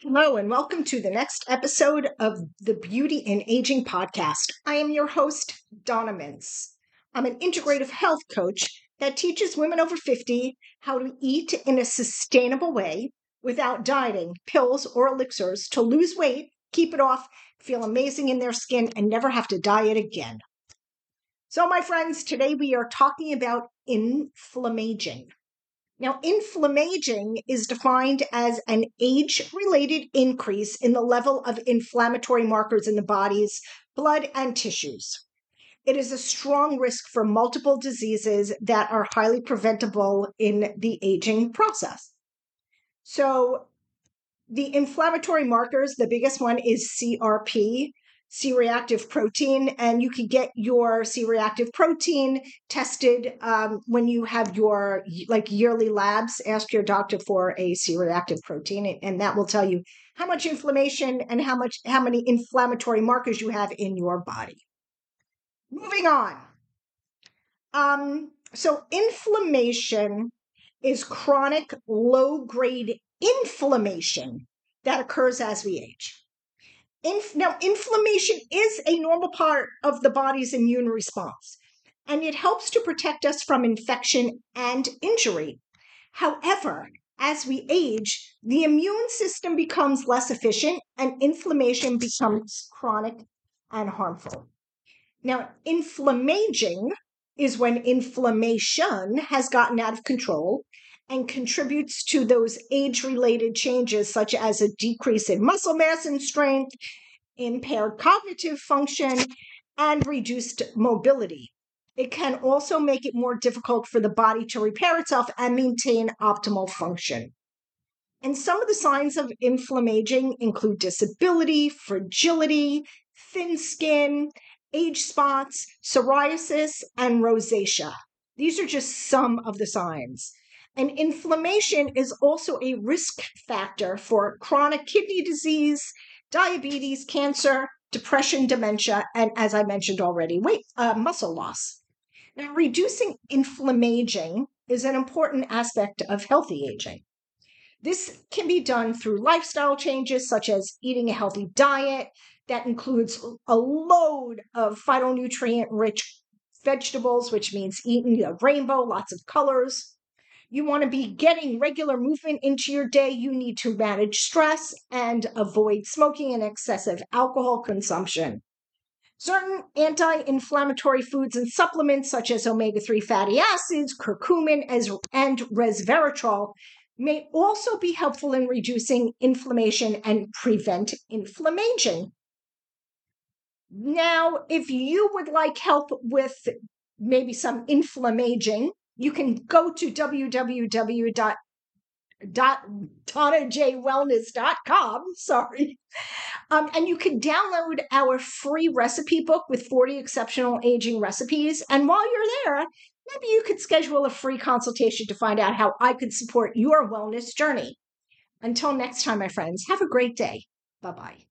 Hello, and welcome to the next episode of the Beauty in Aging podcast. I am your host, Donna Mintz. I'm an integrative health coach that teaches women over 50 how to eat in a sustainable way without dieting, pills, or elixirs to lose weight, keep it off, feel amazing in their skin, and never have to diet again. So, my friends, today we are talking about inflammaging. Now, inflammaging is defined as an age related increase in the level of inflammatory markers in the body's blood and tissues. It is a strong risk for multiple diseases that are highly preventable in the aging process. So, the inflammatory markers, the biggest one is CRP, C reactive protein, and you can get your C reactive protein tested um, when you have your like yearly labs. Ask your doctor for a C reactive protein, and that will tell you how much inflammation and how much how many inflammatory markers you have in your body. Moving on. Um, so inflammaging is chronic low grade inflammation that occurs as we age. Inf- now, inflammation is a normal part of the body's immune response, and it helps to protect us from infection and injury. However, as we age, the immune system becomes less efficient and inflammation becomes chronic and harmful. Now, inflammaging is when inflammation has gotten out of control and contributes to those age related changes, such as a decrease in muscle mass and strength, impaired cognitive function, and reduced mobility. It can also make it more difficult for the body to repair itself and maintain optimal function. And some of the signs of inflammaging include disability, fragility, thin skin, age spots, psoriasis, and rosacea. These are just some of the signs. And inflammation is also a risk factor for chronic kidney disease, diabetes, cancer, depression, dementia, and as I mentioned already, weight, uh, muscle loss. Now, reducing inflammaging is an important aspect of healthy aging. This can be done through lifestyle changes such as eating a healthy diet that includes a load of phytonutrient rich vegetables, which means eating a rainbow, lots of colors, you want to be getting regular movement into your day. You need to manage stress and avoid smoking and excessive alcohol consumption. Certain anti inflammatory foods and supplements, such as omega 3 fatty acids, curcumin, and resveratrol, may also be helpful in reducing inflammation and prevent inflammation. Now, if you would like help with maybe some inflammaging, you can go to www dot www.donnajwellness.com. Sorry. Um, and you can download our free recipe book with 40 exceptional aging recipes. And while you're there, maybe you could schedule a free consultation to find out how I could support your wellness journey. Until next time, my friends, have a great day. Bye bye.